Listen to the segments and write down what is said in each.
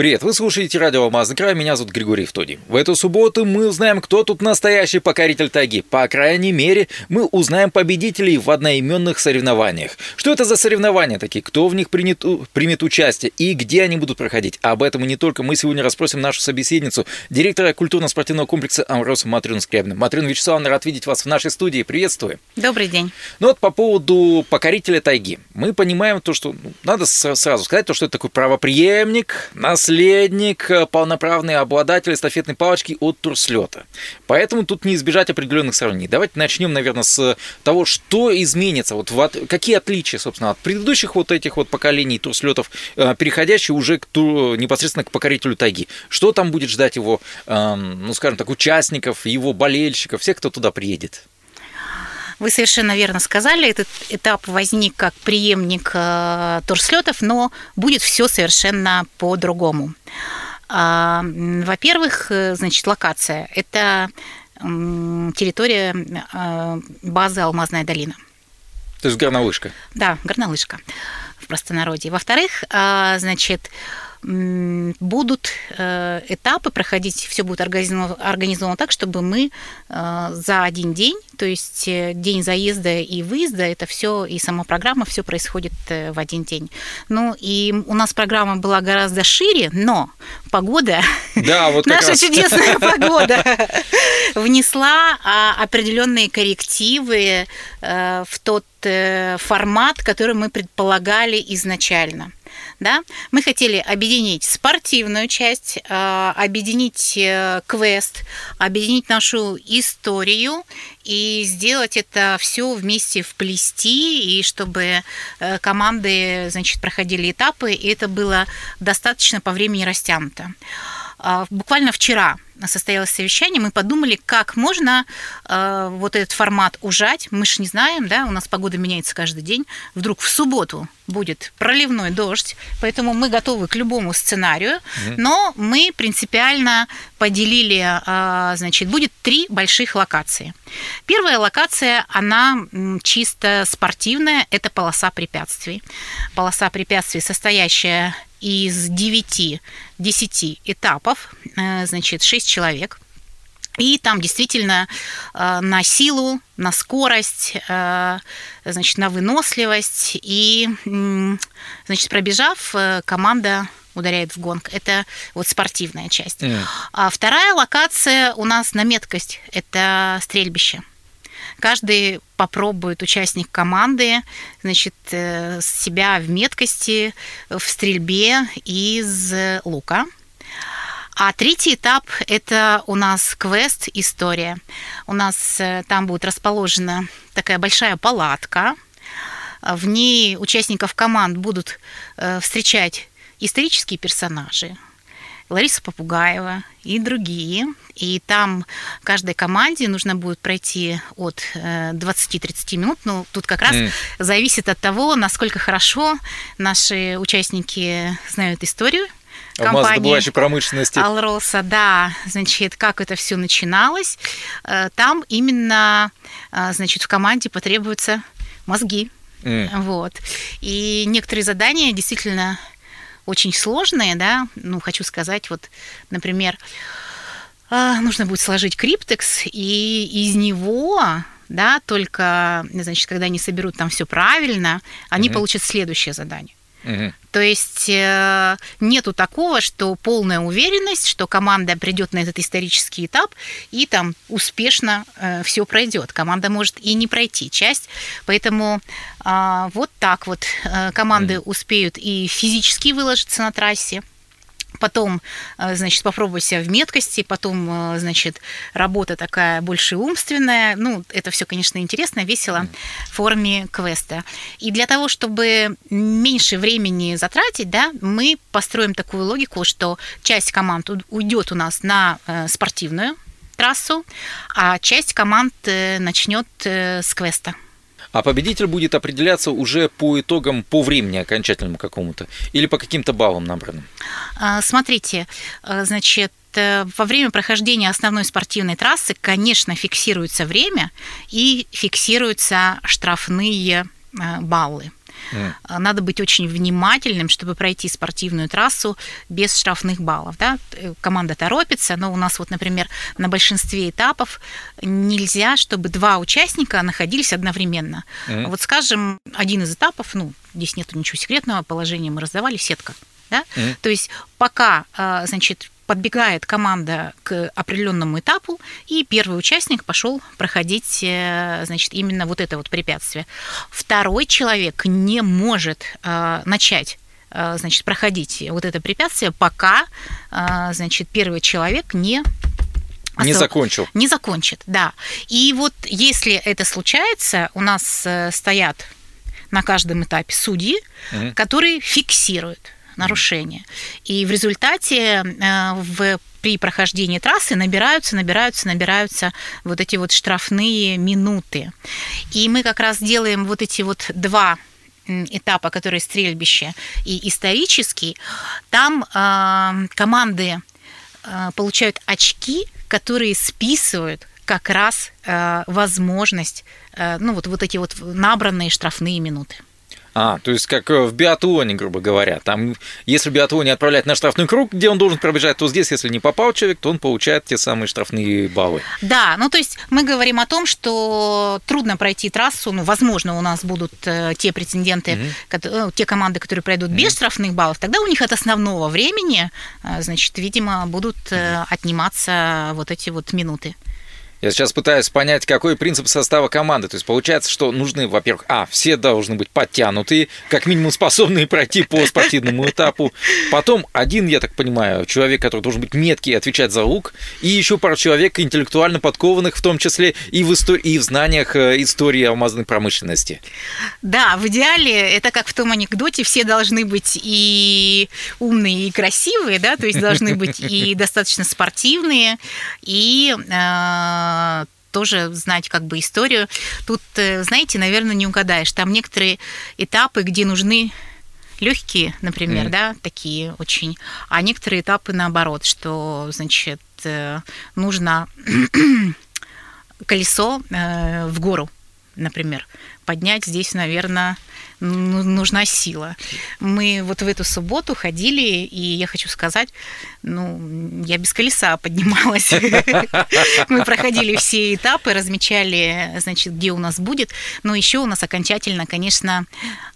Привет, вы слушаете радио «Алмазный край», меня зовут Григорий Втодий. В эту субботу мы узнаем, кто тут настоящий покоритель тайги. По крайней мере, мы узнаем победителей в одноименных соревнованиях. Что это за соревнования такие, кто в них принят, примет участие и где они будут проходить. Об этом и не только мы сегодня расспросим нашу собеседницу, директора культурно-спортивного комплекса «Амрос» Матрину Скрябину. Матрина Вячеславовна, рад видеть вас в нашей студии. Приветствую. Добрый день. Ну вот по поводу покорителя тайги. Мы понимаем то, что ну, надо сразу сказать, то, что это такой правоприемник, нас наследник, э, полноправный обладатель эстафетной палочки от турслета. Поэтому тут не избежать определенных сравнений. Давайте начнем, наверное, с того, что изменится, вот в, какие отличия, собственно, от предыдущих вот этих вот поколений турслетов, э, переходящие уже к тур, непосредственно к покорителю тайги. Что там будет ждать его, эм, ну, скажем так, участников, его болельщиков, всех, кто туда приедет? Вы совершенно верно сказали, этот этап возник как преемник э, турслетов, но будет все совершенно по-другому. А, во-первых, э, значит, локация – это территория э, базы «Алмазная долина». То есть горнолыжка? Да, горнолыжка в простонародье. Во-вторых, а, значит, будут э, этапы проходить, все будет организовано, организовано так, чтобы мы э, за один день, то есть э, день заезда и выезда, это все и сама программа, все происходит в один день. Ну и у нас программа была гораздо шире, но погода, да, вот наша раз. чудесная погода, внесла а, определенные коррективы в тот формат, который мы предполагали изначально да, мы хотели объединить спортивную часть, а, объединить э, квест, объединить нашу историю и сделать это все вместе вплести, и чтобы э, команды, значит, проходили этапы, и это было достаточно по времени растянуто. А, буквально вчера состоялось совещание, мы подумали, как можно э, вот этот формат ужать. Мы же не знаем, да, у нас погода меняется каждый день. Вдруг в субботу будет проливной дождь, поэтому мы готовы к любому сценарию, mm-hmm. но мы принципиально поделили, э, значит, будет три больших локации. Первая локация, она чисто спортивная, это полоса препятствий. Полоса препятствий, состоящая из 9-10 этапов, э, значит, 6 человек. И там действительно э, на силу, на скорость, э, значит, на выносливость. И, значит, пробежав, команда ударяет в гонг. Это вот спортивная часть. Mm. А вторая локация у нас на меткость. Это стрельбище. Каждый попробует участник команды значит, э, себя в меткости, в стрельбе из лука. А третий этап – это у нас квест «История». У нас э, там будет расположена такая большая палатка. В ней участников команд будут э, встречать исторические персонажи, Лариса Попугаева и другие. И там каждой команде нужно будет пройти от 20-30 э, минут. Ну, тут как раз mm. зависит от того, насколько хорошо наши участники знают историю компании промышленности. Алроса, да, значит, как это все начиналось. Э, там именно, э, значит, в команде потребуются мозги. Mm. Вот. И некоторые задания действительно очень сложные, да, ну, хочу сказать, вот, например, а, нужно будет сложить криптекс, и из него, да, только, значит, когда они соберут там все правильно, они угу. получат следующее задание. Угу. То есть э, нету такого, что полная уверенность, что команда придет на этот исторический этап и там успешно э, все пройдет. Команда может и не пройти часть. Поэтому а, вот так вот э, команды mm. успеют и физически выложиться на трассе, потом, э, значит, попробовать себя в меткости, потом, э, значит, работа такая больше умственная. Ну, это все, конечно, интересно, весело в форме квеста. И для того, чтобы меньше времени затратить, да, мы построим такую логику, что часть команд уйдет у нас на э, спортивную трассу, а часть команд начнет с квеста. А победитель будет определяться уже по итогам, по времени окончательному какому-то или по каким-то баллам набранным? А, смотрите, а, значит, э, во время прохождения основной спортивной трассы, конечно, фиксируется время и фиксируются штрафные э, баллы. Mm. Надо быть очень внимательным, чтобы пройти спортивную трассу без штрафных баллов. Да? Команда торопится, но у нас вот, например, на большинстве этапов нельзя, чтобы два участника находились одновременно. Mm. Вот, скажем, один из этапов, ну, здесь нет ничего секретного, положение мы раздавали, сетка. Да? Mm. То есть пока, а, значит, подбегает команда к определенному этапу, и первый участник пошел проходить, э, значит, именно вот это вот препятствие. Второй человек не может э, начать э, значит, проходить вот это препятствие, пока, значит, первый человек не не закончил. Не закончит, да. И вот если это случается, у нас стоят на каждом этапе судьи, угу. которые фиксируют нарушения. И в результате э, в при прохождении трассы набираются, набираются, набираются вот эти вот штрафные минуты. И мы как раз делаем вот эти вот два этапа, которые стрельбище и исторический. Там э, команды э, получают очки, которые списывают как раз э, возможность, э, ну вот, вот эти вот набранные штрафные минуты. А, то есть как э, в биатлоне, грубо говоря. Там, если в биатлоне отправлять на штрафный круг, где он должен пробежать, то здесь, если не попал человек, то он получает те самые штрафные баллы. Да, ну то есть мы говорим о том, что трудно пройти трассу, ну, возможно, у нас будут э, те претенденты, mm которые, те команды, которые пройдут mm без штрафных баллов, тогда у них от основного времени, э, значит, видимо, будут mm отниматься вот эти вот минуты. Я сейчас пытаюсь понять, какой принцип состава команды. То есть получается, что нужны, во-первых, а, все должны быть подтянутые, как минимум способные пройти по спортивному этапу. Потом один, я так понимаю, человек, который должен быть меткий, отвечать за лук, и еще пару человек интеллектуально подкованных, в том числе и в, истории, и в знаниях э, истории алмазной промышленности. Да, в идеале это как в том анекдоте, все должны быть и умные, и красивые, да, то есть должны быть и достаточно спортивные, и э, тоже знать как бы историю. Тут, э, знаете, наверное, не угадаешь. Там некоторые этапы, где нужны легкие, например, mm. да, такие очень, а некоторые этапы наоборот, что, значит, э, нужно колесо э, в гору, например, поднять здесь, наверное, ну, нужна сила. Мы вот в эту субботу ходили, и я хочу сказать, ну, я без колеса поднималась. Мы проходили все этапы, размечали, значит, где у нас будет. Но еще у нас окончательно, конечно,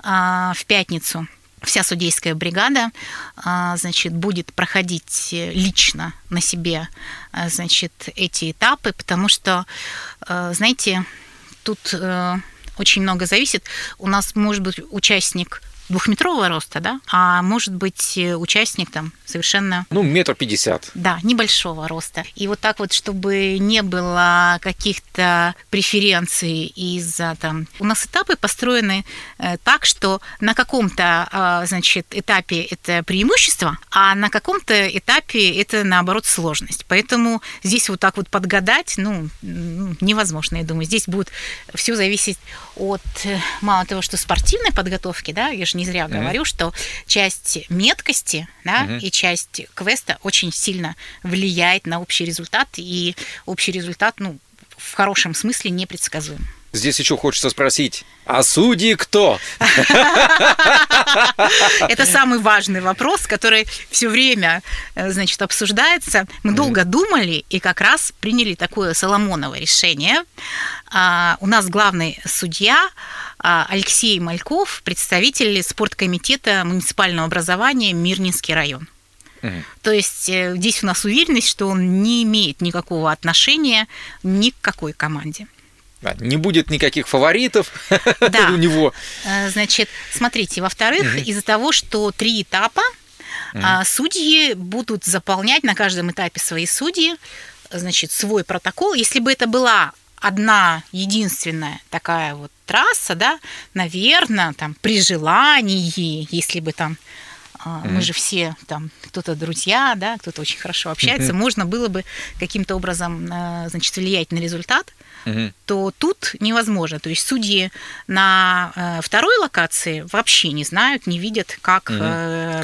а, в пятницу вся судейская бригада, а, значит, будет проходить лично на себе, а, значит, эти этапы, потому что, знаете, тут э, очень много зависит. У нас может быть участник двухметрового роста, да, а может быть э, участник там совершенно... Ну, метр пятьдесят. Да, небольшого роста. И вот так вот, чтобы не было каких-то преференций из-за там... У нас этапы построены э, так, что на каком-то, а, значит, этапе это преимущество, а на каком-то этапе это, наоборот, сложность. Поэтому здесь вот так вот подгадать, ну, невозможно, я думаю. Здесь будет все зависеть от, э, мало того, что спортивной подготовки, да, я же не зря mm-hmm. говорю, что часть меткости, да, mm-hmm. и часть квеста очень сильно влияет на общий результат, и общий результат, ну, в хорошем смысле непредсказуем. Здесь еще хочется спросить, а судьи кто? Это самый важный вопрос, который все время, э, значит, обсуждается. Мы долго думали и как раз приняли такое Соломоново решение. А, у нас главный судья Алексей Мальков, представитель спорткомитета муниципального образования Мирнинский район. То есть э, здесь у нас уверенность, что он не имеет никакого отношения ни к какой команде. Не будет никаких фаворитов да. у него. Э, значит, смотрите, во-вторых, угу. из-за того, что три этапа, угу. судьи будут заполнять на каждом этапе свои судьи, значит, свой протокол. Если бы это была одна единственная такая вот трасса, да, наверное, там при желании, если бы там mm-hmm. мы же все там, кто-то друзья, да, кто-то очень хорошо общается, mm-hmm. можно было бы каким-то образом, э, значит, влиять на результат, угу. то тут невозможно. То есть судьи на э, второй локации вообще не знают, не видят, как угу.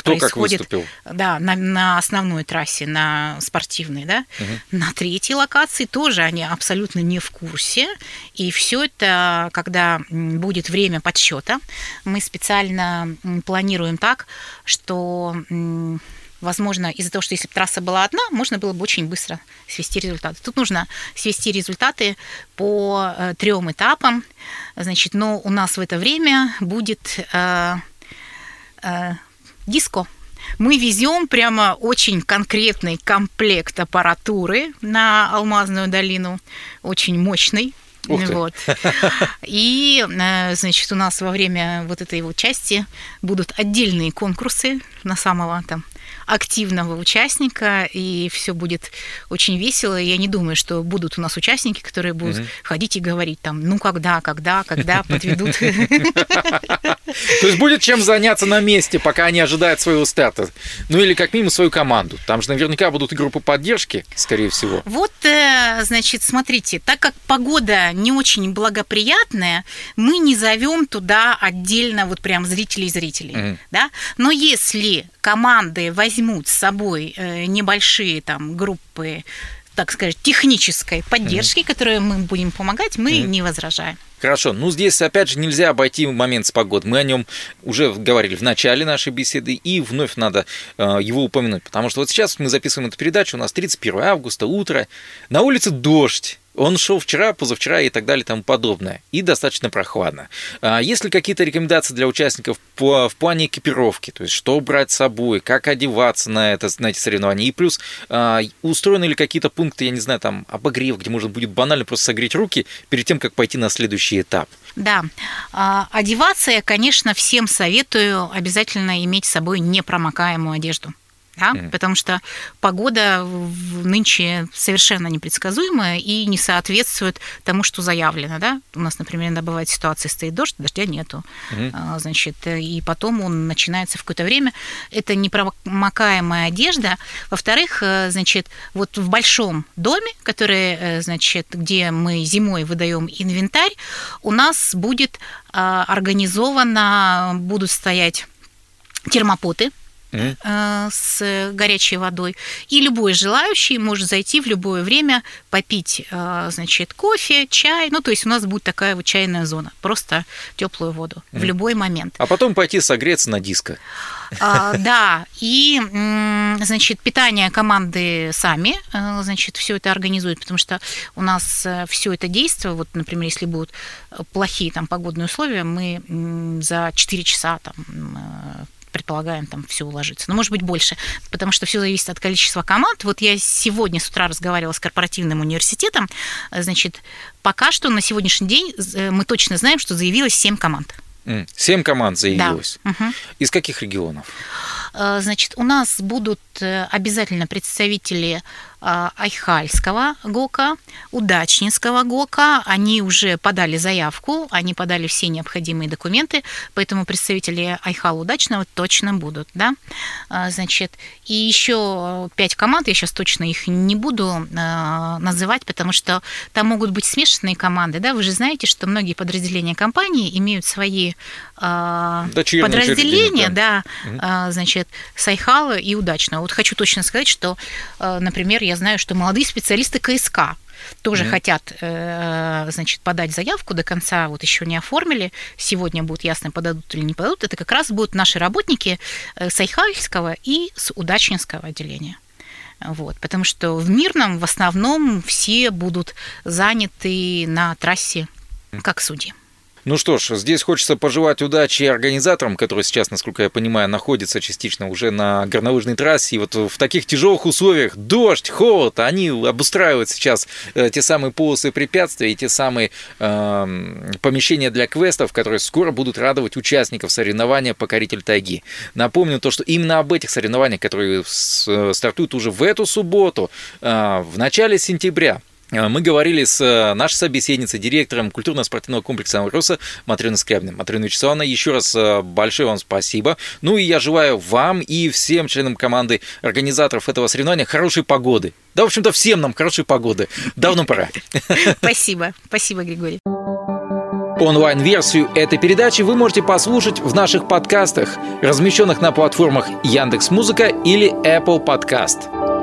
Кто происходит. Как да, на, на основной трассе, на спортивной, да. Угу. На третьей локации тоже они абсолютно не в курсе. И все это, когда будет время подсчета, мы специально планируем так, что возможно, из-за того, что если бы трасса была одна, можно было бы очень быстро свести результаты. Тут нужно свести результаты по э, трем этапам, значит, но у нас в это время будет э, э, диско. Мы везем прямо очень конкретный комплект аппаратуры на Алмазную долину, очень мощный. Вот. И, э, значит, у нас во время вот этой вот части будут отдельные конкурсы на самого там активного участника, и все будет очень весело. Я не думаю, что будут у нас участники, которые будут угу. ходить и говорить там, ну когда, когда, когда подведут. То есть будет чем заняться на месте, пока они ожидают своего старта. Ну или как минимум свою команду. Там же наверняка будут группы поддержки, скорее всего. Вот, э, значит, смотрите, так как погода не очень благоприятная, мы не зовем туда отдельно вот прям зрителей-зрителей. Да? Но если команды возьмут с собой э, небольшие там группы, так сказать, технической поддержки, mm-hmm. которые мы будем помогать, мы mm-hmm. не возражаем. Хорошо, ну здесь опять же нельзя обойти момент с погодой. Мы о нем уже говорили в начале нашей беседы, и вновь надо э, его упомянуть, потому что вот сейчас мы записываем эту передачу, у нас 31 августа, утро, на улице дождь, он шел вчера, позавчера и так далее и тому подобное. И достаточно прохладно. А есть ли какие-то рекомендации для участников по, в плане экипировки? То есть, что брать с собой, как одеваться на, это, на эти соревнования? И плюс, а, устроены ли какие-то пункты, я не знаю, там, обогрев, где можно будет банально просто согреть руки перед тем, как пойти на следующий этап? Да. А, одеваться я, конечно, всем советую обязательно иметь с собой непромокаемую одежду да, mm. потому что погода нынче совершенно непредсказуемая и не соответствует тому, что заявлено, да. У нас, например, иногда бывает ситуация, стоит дождь, дождя нету, mm. значит, и потом он начинается в какое-то время. Это непромокаемая одежда. Во-вторых, э, значит, вот в большом доме, который, э, значит, где мы зимой выдаем инвентарь, у нас будет а, организовано, будут стоять термопоты, mm. с горячей водой. И любой желающий может зайти в любое время попить, э, значит, кофе, чай. Ну, то есть у нас будет такая вот чайная зона, просто теплую воду mm. в любой момент. А потом пойти согреться на диско. А, да, и, значит, питание команды сами, э, значит, все это организуют, потому что у нас все это действие, вот, например, если будут плохие там погодные условия, мы за 4 часа там предполагаем, там все уложится. Но может быть больше, потому что все зависит от количества команд. Вот я сегодня с утра разговаривала с корпоративным университетом. Значит, пока что на сегодняшний день э, мы точно знаем, что заявилось 7 команд. Семь команд заявилось. Да. Угу. Из каких регионов? Э, значит, у нас будут э, обязательно представители Айхальского ГОКа, Удачнинского ГОКа. Они уже подали заявку, они подали все необходимые документы, поэтому представители Айхала Удачного точно будут. Да? А, значит, и еще пять команд, я сейчас точно их не буду а, называть, потому что там могут быть смешанные команды. Да? Вы же знаете, что многие подразделения компании имеют свои подразделения, да, да значит, с Айхала и Удачного. Вот хочу точно сказать, что, например, я знаю, что молодые специалисты КСК тоже mm-hmm. хотят, э, значит, подать заявку до конца, вот еще не оформили. Сегодня будет ясно, подадут или не подадут. Это как раз будут наши работники э, с Айхальского и с Удачнинского отделения. Вот, потому что в Мирном в основном все будут заняты на трассе как судьи. Ну что ж, здесь хочется пожелать удачи организаторам, которые сейчас, насколько я понимаю, находятся частично уже на горнолыжной трассе. И вот в таких тяжелых условиях, дождь, холод, они обустраивают сейчас э, те самые полосы препятствий и те самые э, помещения для квестов, которые скоро будут радовать участников соревнования «Покоритель тайги». Напомню то, что именно об этих соревнованиях, которые стартуют уже в эту субботу, э, в начале сентября, Э, мы говорили с э, нашей собеседницей, директором культурно-спортивного комплекса «Амруса» Матреной Скрябиной. Матрена Вячеславовна, еще раз э, большое вам спасибо. Ну и я желаю вам и всем членам команды организаторов этого соревнования хорошей погоды. Да, в общем-то, всем нам хорошей погоды. Давно пора. Спасибо. Спасибо, Григорий. Онлайн-версию этой передачи вы можете послушать в наших подкастах, размещенных на платформах Яндекс.Музыка или Apple Podcast.